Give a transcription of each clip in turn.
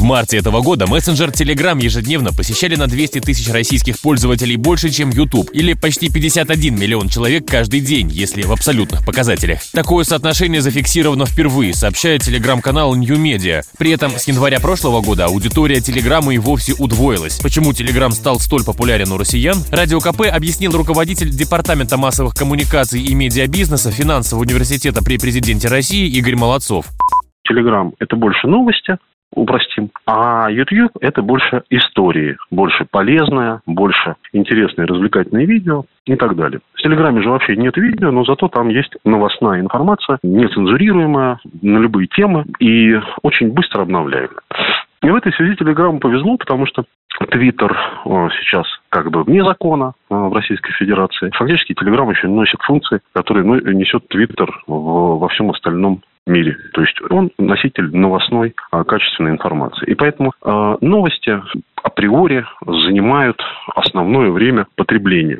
В марте этого года мессенджер Telegram ежедневно посещали на 200 тысяч российских пользователей больше, чем YouTube, или почти 51 миллион человек каждый день, если в абсолютных показателях. Такое соотношение зафиксировано впервые, сообщает телеграм-канал New Media. При этом с января прошлого года аудитория Телеграма и вовсе удвоилась. Почему Телеграм стал столь популярен у россиян? Радио КП объяснил руководитель Департамента массовых коммуникаций и медиабизнеса финансового университета при президенте России Игорь Молодцов. Телеграм – это больше новости, упростим. А YouTube – это больше истории, больше полезное, больше интересные развлекательные видео и так далее. В Телеграме же вообще нет видео, но зато там есть новостная информация, нецензурируемая на любые темы и очень быстро обновляемая. И в этой связи Телеграму повезло, потому что Твиттер сейчас как бы вне закона э, в Российской Федерации. Фактически Телеграм еще носит функции, которые ну, несет Твиттер во всем остальном мире. То есть он носитель новостной а, качественной информации. И поэтому а, новости априори занимают основное время потребления.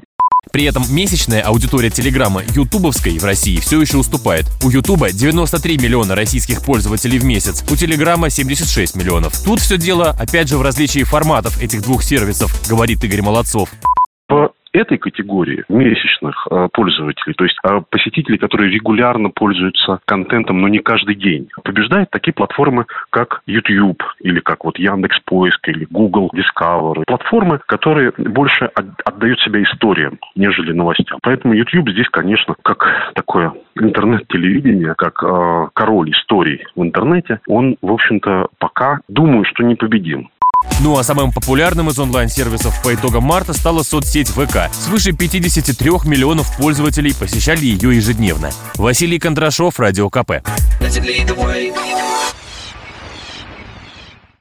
При этом месячная аудитория Телеграма ютубовской в России все еще уступает. У Ютуба 93 миллиона российских пользователей в месяц, у Телеграма 76 миллионов. Тут все дело, опять же, в различии форматов этих двух сервисов, говорит Игорь Молодцов этой категории месячных э, пользователей, то есть э, посетителей, которые регулярно пользуются контентом, но не каждый день, побеждают такие платформы, как YouTube или как вот Яндекс Поиск или Google Discover. Платформы, которые больше отдают себя историям, нежели новостям. Поэтому YouTube здесь, конечно, как такое интернет-телевидение, как э, король историй в интернете, он, в общем-то, пока думаю, что непобедим. Ну а самым популярным из онлайн-сервисов по итогам марта стала соцсеть ВК. Свыше 53 миллионов пользователей посещали ее ежедневно. Василий Кондрашов, Радио КП.